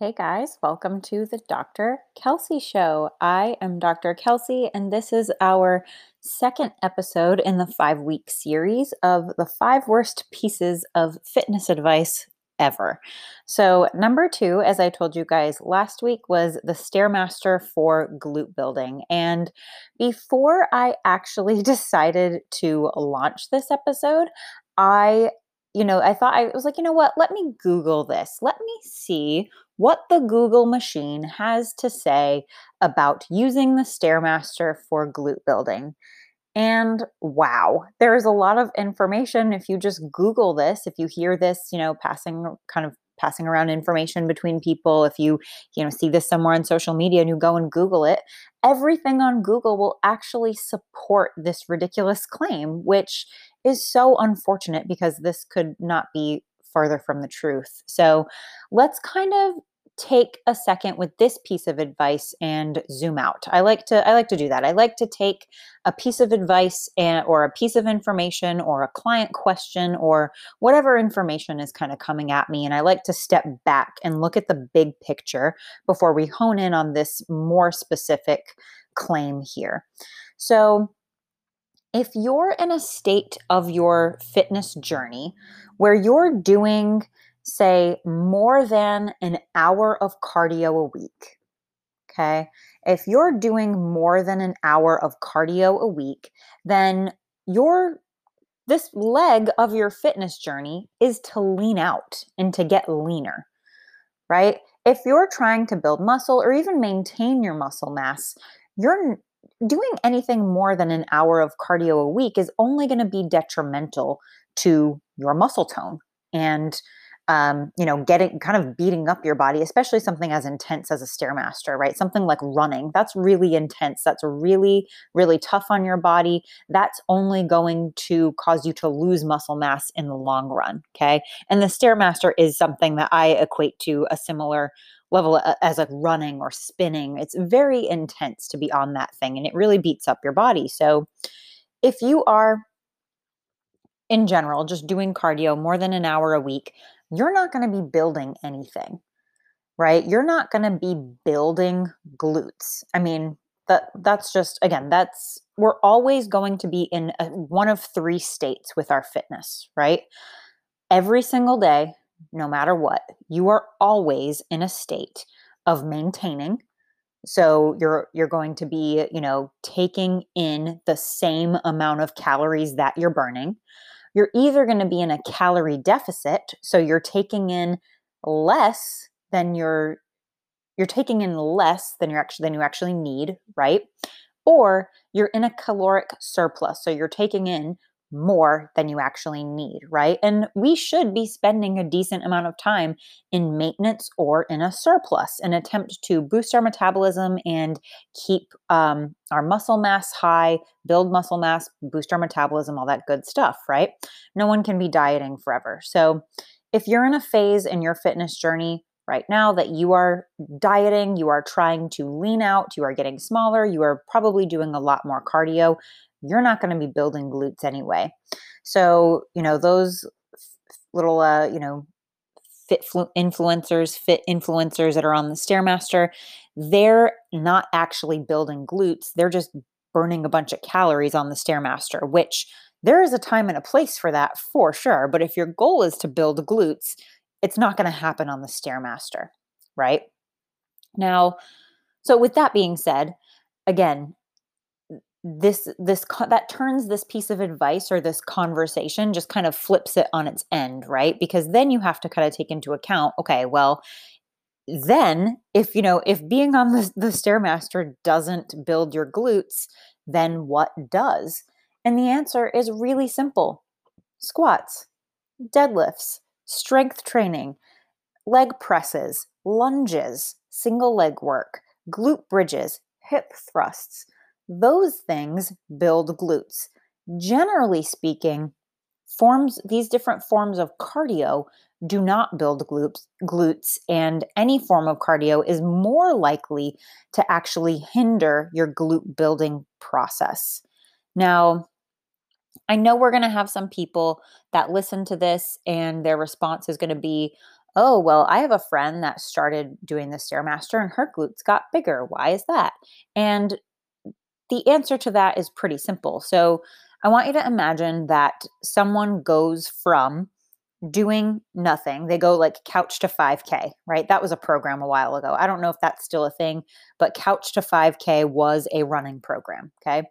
Hey guys, welcome to the Dr. Kelsey Show. I am Dr. Kelsey, and this is our second episode in the five week series of the five worst pieces of fitness advice ever. So, number two, as I told you guys last week, was the Stairmaster for glute building. And before I actually decided to launch this episode, I you know, I thought I was like, you know what? Let me Google this. Let me see what the Google machine has to say about using the Stairmaster for glute building. And wow, there's a lot of information if you just Google this, if you hear this, you know, passing kind of passing around information between people, if you, you know, see this somewhere on social media and you go and Google it, everything on Google will actually support this ridiculous claim, which is so unfortunate because this could not be farther from the truth. So let's kind of take a second with this piece of advice and zoom out. I like to I like to do that. I like to take a piece of advice and or a piece of information or a client question or whatever information is kind of coming at me and I like to step back and look at the big picture before we hone in on this more specific claim here. So if you're in a state of your fitness journey where you're doing, say, more than an hour of cardio a week, okay, if you're doing more than an hour of cardio a week, then your this leg of your fitness journey is to lean out and to get leaner, right? If you're trying to build muscle or even maintain your muscle mass, you're doing anything more than an hour of cardio a week is only going to be detrimental to your muscle tone and um, you know getting kind of beating up your body especially something as intense as a stairmaster right? Something like running that's really intense that's really really tough on your body. That's only going to cause you to lose muscle mass in the long run okay? And the stairmaster is something that i equate to a similar level as like running or spinning. It's very intense to be on that thing and it really beats up your body. So if you are in general just doing cardio more than an hour a week, you're not going to be building anything. Right? You're not going to be building glutes. I mean, that that's just again, that's we're always going to be in a, one of three states with our fitness, right? Every single day, no matter what, you are always in a state of maintaining. So you're you're going to be, you know, taking in the same amount of calories that you're burning. You're either going to be in a calorie deficit, so you're taking in less than you're you're taking in less than you actually than you actually need, right? Or you're in a caloric surplus, so you're taking in more than you actually need, right? And we should be spending a decent amount of time in maintenance or in a surplus, an attempt to boost our metabolism and keep um, our muscle mass high, build muscle mass, boost our metabolism, all that good stuff, right? No one can be dieting forever. So if you're in a phase in your fitness journey right now that you are dieting, you are trying to lean out, you are getting smaller, you are probably doing a lot more cardio, you're not going to be building glutes anyway. So, you know, those little, uh, you know, fit flu- influencers, fit influencers that are on the Stairmaster, they're not actually building glutes. They're just burning a bunch of calories on the Stairmaster, which there is a time and a place for that for sure. But if your goal is to build glutes, it's not going to happen on the Stairmaster, right? Now, so with that being said, again, this this that turns this piece of advice or this conversation just kind of flips it on its end right? Because then you have to kind of take into account okay well then if you know if being on the, the stairmaster doesn't build your glutes then what does? And the answer is really simple. Squats deadlifts strength training leg presses lunges single leg work glute bridges hip thrusts those things build glutes. Generally speaking, forms these different forms of cardio do not build glutes, glutes and any form of cardio is more likely to actually hinder your glute building process. Now, I know we're going to have some people that listen to this and their response is going to be, oh, well, I have a friend that started doing the Stairmaster and her glutes got bigger. Why is that? And the answer to that is pretty simple. So I want you to imagine that someone goes from doing nothing. They go like couch to 5K, right? That was a program a while ago. I don't know if that's still a thing, but couch to 5K was a running program. Okay.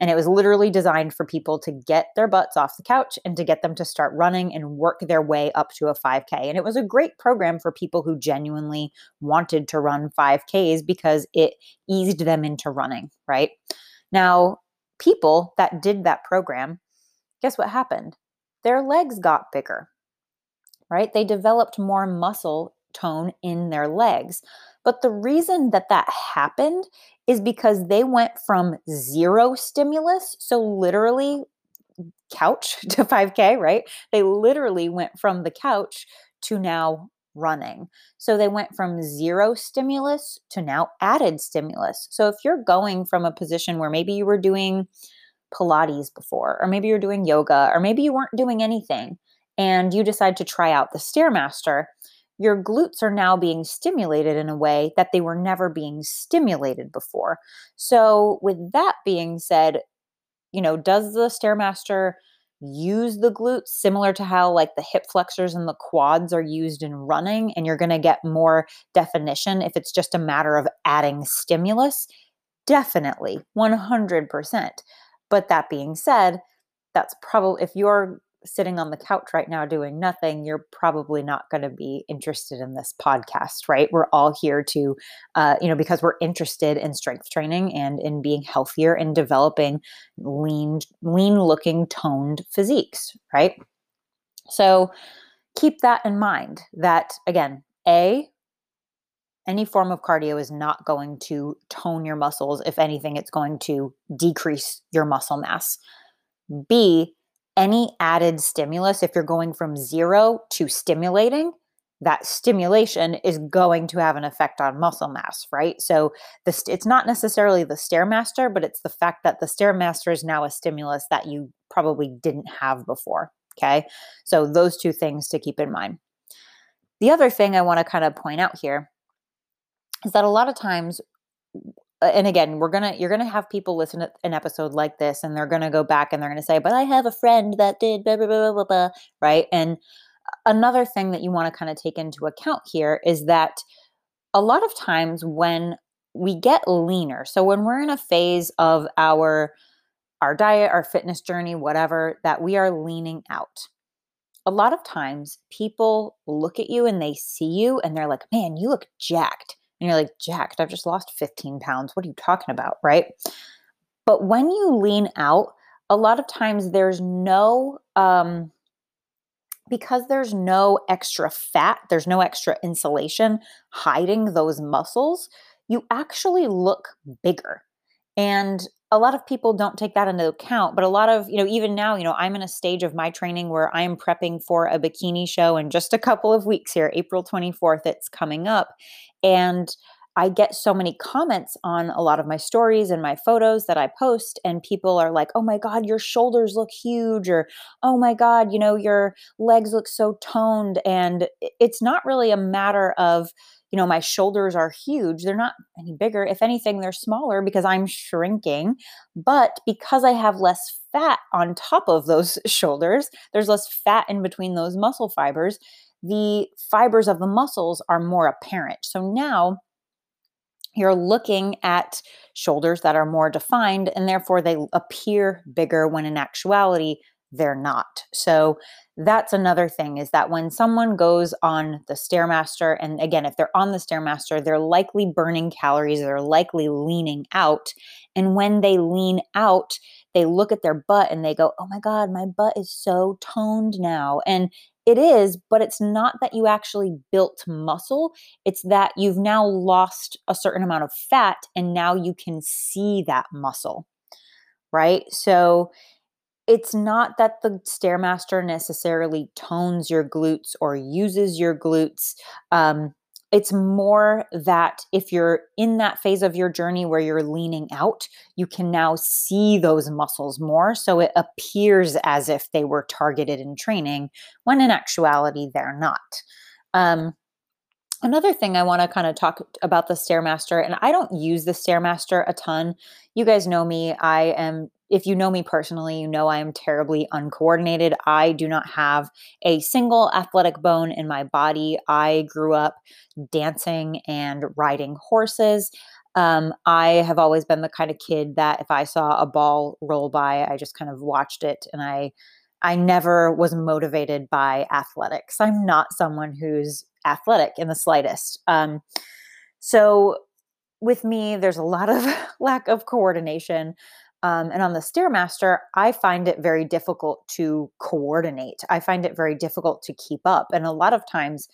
And it was literally designed for people to get their butts off the couch and to get them to start running and work their way up to a 5K. And it was a great program for people who genuinely wanted to run 5Ks because it eased them into running, right? Now, people that did that program, guess what happened? Their legs got bigger, right? They developed more muscle tone in their legs. But the reason that that happened is because they went from zero stimulus, so literally couch to 5K, right? They literally went from the couch to now running. So they went from zero stimulus to now added stimulus. So if you're going from a position where maybe you were doing Pilates before, or maybe you're doing yoga, or maybe you weren't doing anything, and you decide to try out the Stairmaster, your glutes are now being stimulated in a way that they were never being stimulated before. So, with that being said, you know, does the Stairmaster use the glutes similar to how like the hip flexors and the quads are used in running and you're going to get more definition if it's just a matter of adding stimulus? Definitely, 100%. But that being said, that's probably if you're sitting on the couch right now doing nothing, you're probably not going to be interested in this podcast, right? We're all here to, uh, you know, because we're interested in strength training and in being healthier and developing lean, lean looking, toned physiques, right? So keep that in mind that, again, A, any form of cardio is not going to tone your muscles. If anything, it's going to decrease your muscle mass. B, any added stimulus, if you're going from zero to stimulating, that stimulation is going to have an effect on muscle mass, right? So the, it's not necessarily the Stairmaster, but it's the fact that the Stairmaster is now a stimulus that you probably didn't have before. Okay. So those two things to keep in mind. The other thing I want to kind of point out here is that a lot of times and again we're gonna you're gonna have people listen to an episode like this and they're gonna go back and they're gonna say but i have a friend that did blah blah blah blah blah right? And another thing that you want to kind of take into account here is that a lot of times when we get leaner so when we're in a phase of our our diet our fitness journey whatever that we are leaning out a lot of times people look at you and they see you and they're like man you look jacked and you're like, jacked, I've just lost 15 pounds. What are you talking about? Right. But when you lean out, a lot of times there's no, um, because there's no extra fat, there's no extra insulation hiding those muscles, you actually look bigger. And a lot of people don't take that into account, but a lot of, you know, even now, you know, I'm in a stage of my training where I am prepping for a bikini show in just a couple of weeks here, April 24th, it's coming up. And I get so many comments on a lot of my stories and my photos that I post, and people are like, oh my God, your shoulders look huge, or oh my God, you know, your legs look so toned. And it's not really a matter of, you know, my shoulders are huge. They're not any bigger. If anything, they're smaller because I'm shrinking. But because I have less fat on top of those shoulders, there's less fat in between those muscle fibers the fibers of the muscles are more apparent. So now you're looking at shoulders that are more defined and therefore they appear bigger when in actuality they're not. So that's another thing is that when someone goes on the Stairmaster, and again, if they're on the Stairmaster, they're likely burning calories, they're likely leaning out. And when they lean out, they look at their butt and they go, Oh my God, my butt is so toned now. And it is, but it's not that you actually built muscle. It's that you've now lost a certain amount of fat and now you can see that muscle, right? So it's not that the Stairmaster necessarily tones your glutes or uses your glutes. Um, it's more that if you're in that phase of your journey where you're leaning out, you can now see those muscles more. So it appears as if they were targeted in training, when in actuality, they're not. Um, another thing I want to kind of talk about the Stairmaster, and I don't use the Stairmaster a ton. You guys know me. I am, if you know me personally, you know I am terribly uncoordinated. I do not have a single athletic bone in my body. I grew up dancing and riding horses. Um, I have always been the kind of kid that if I saw a ball roll by, I just kind of watched it and I I never was motivated by athletics. I'm not someone who's athletic in the slightest. Um, so with me, there's a lot of lack of coordination. Um, and on the Stairmaster, I find it very difficult to coordinate. I find it very difficult to keep up. And a lot of times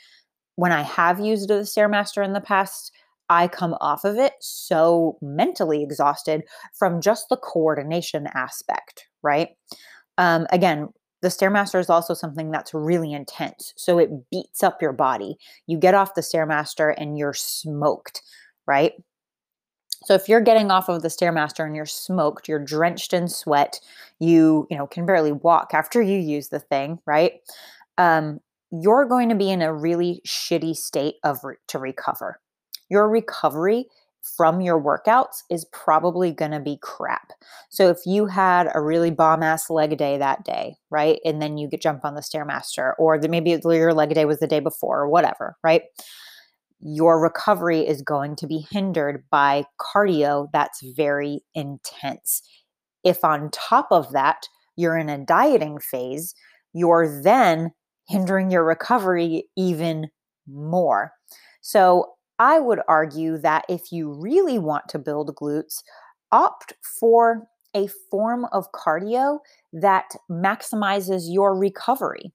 when I have used the Stairmaster in the past, I come off of it so mentally exhausted from just the coordination aspect, right? Um, again, the Stairmaster is also something that's really intense. So it beats up your body. You get off the Stairmaster and you're smoked, right? So if you're getting off of the Stairmaster and you're smoked, you're drenched in sweat, you, you know, can barely walk after you use the thing, right? Um, you're going to be in a really shitty state of re- to recover your recovery from your workouts is probably going to be crap. So if you had a really bomb ass leg day that day, right? And then you get jump on the Stairmaster or the, maybe your leg day was the day before or whatever, right? Your recovery is going to be hindered by cardio that's very intense. If on top of that, you're in a dieting phase, you're then hindering your recovery even more. So I would argue that if you really want to build glutes, opt for a form of cardio that maximizes your recovery.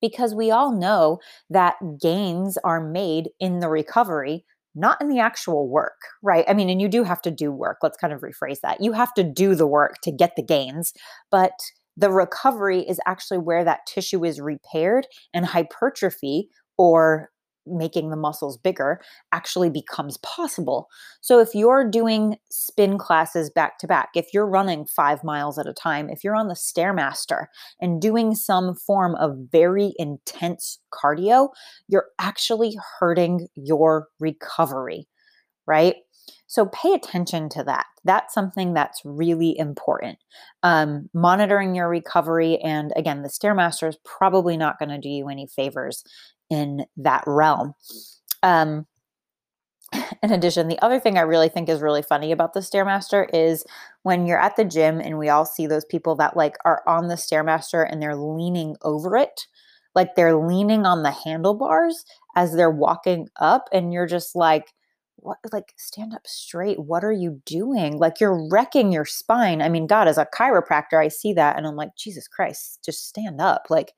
Because we all know that gains are made in the recovery, not in the actual work, right? I mean, and you do have to do work. Let's kind of rephrase that. You have to do the work to get the gains, but the recovery is actually where that tissue is repaired and hypertrophy or making the muscles bigger actually becomes possible. So if you're doing spin classes back to back, if you're running 5 miles at a time, if you're on the Stairmaster and doing some form of very intense cardio, you're actually hurting your recovery, right? So pay attention to that. That's something that's really important. Um, monitoring your recovery, and again, the Stairmaster is probably not going to do you any favors in that realm. Um, in addition, the other thing I really think is really funny about the Stairmaster is when you're at the gym and we all see those people that like are on the Stairmaster and they're leaning over it, like they're leaning on the handlebars as they're walking up, and you're just like, what like stand up straight what are you doing? Like you're wrecking your spine. I mean god as a chiropractor i see that and i'm like jesus christ just stand up. Like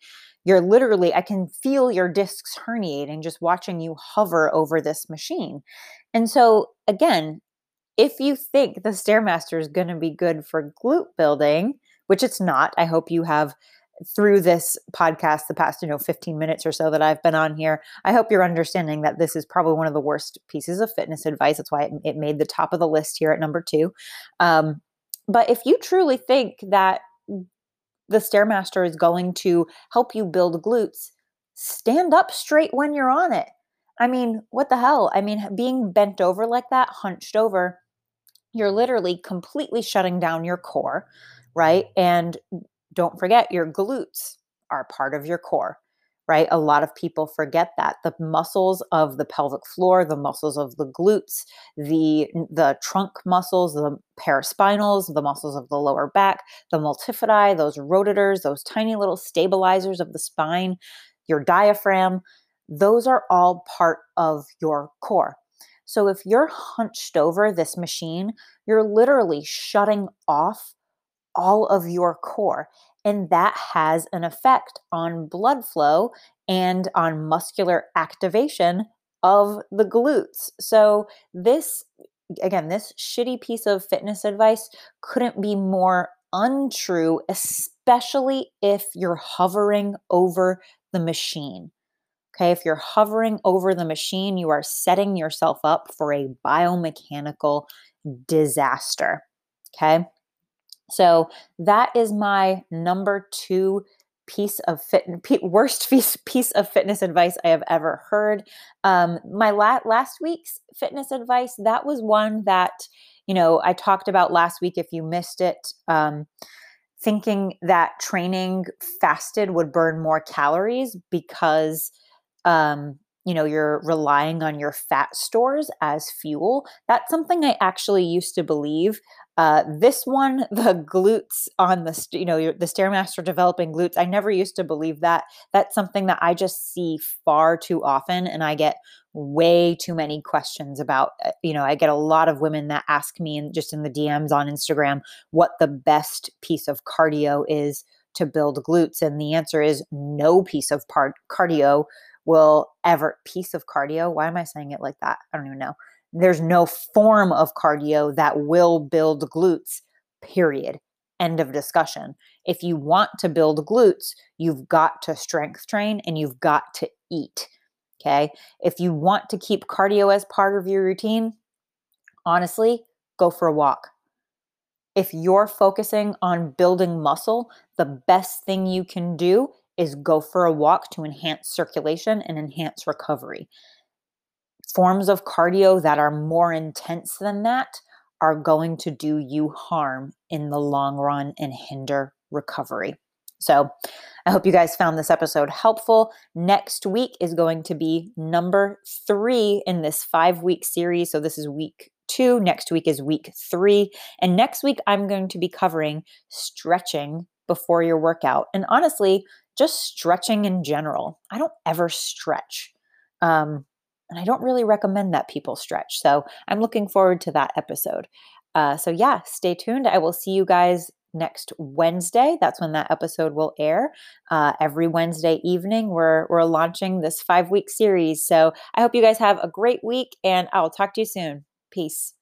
you're literally, I can feel your discs herniating just watching you hover over this machine. And so, again, if you think the Stairmaster is going to be good for glute building, which it's not, I hope you have through this podcast the past you know 15 minutes or so that i've been on here i hope you're understanding that this is probably one of the worst pieces of fitness advice that's why it, it made the top of the list here at number two um, but if you truly think that the Stairmaster is going to help you build glutes, stand up straight when you're on it. I mean, what the hell? I mean, being bent over like that, hunched over, you're literally completely shutting down your core, right? And don't forget, your glutes are part of your core right? A lot of people forget that the muscles of the pelvic floor, the muscles of the glutes, the the trunk muscles, the paraspinals, the muscles of the lower back, the multifidi, those rotators, those tiny little stabilizers of the spine, your diaphragm, those are all part of your core. So if you're hunched over this machine, you're literally shutting off all of your core. And that has an effect on blood flow and on muscular activation of the glutes. So, this, again, this shitty piece of fitness advice couldn't be more untrue, especially if you're hovering over the machine. Okay, if you're hovering over the machine, you are setting yourself up for a biomechanical disaster. Okay. So that is my number two piece of fit worst piece, of fitness advice I have ever heard. Um, my la- last week's fitness advice that was one that you know I talked about last week. If you missed it, um, thinking that training fasted would burn more calories because um, you know you're relying on your fat stores as fuel that's something i actually used to believe uh, this one the glutes on the you know the stairmaster developing glutes i never used to believe that that's something that i just see far too often and i get way too many questions about uh, you know i get a lot of women that ask me and just in the dms on instagram what the best piece of cardio is to build glutes and the answer is no piece of part cardio will ever piece of cardio. Why am I saying it like that? I don't even know. There's no form of cardio that will build glutes, period. End of discussion. If you want to build glutes, you've got to strength train and you've got to eat. Okay. If you want to keep cardio as part of your routine, honestly, go for a walk. If you're focusing on building muscle, the best thing you can do is go for a walk to enhance circulation and enhance recovery. Forms of cardio that are more intense than that are going to do you harm in the long run and hinder recovery. So, I hope you guys found this episode helpful. Next week is going to be number three in this five week series. So, this is week two. Next week is week three. And next week, I'm going to be covering stretching before your workout. And honestly, just stretching in general. I don't ever stretch. Um, and I don't really recommend that people stretch. So I'm looking forward to that episode. Uh, so yeah, stay tuned. I will see you guys next Wednesday. That's when that episode will air. Uh, every Wednesday evening, we're we're launching this five week series. So I hope you guys have a great week, and I'll talk to you soon. Peace.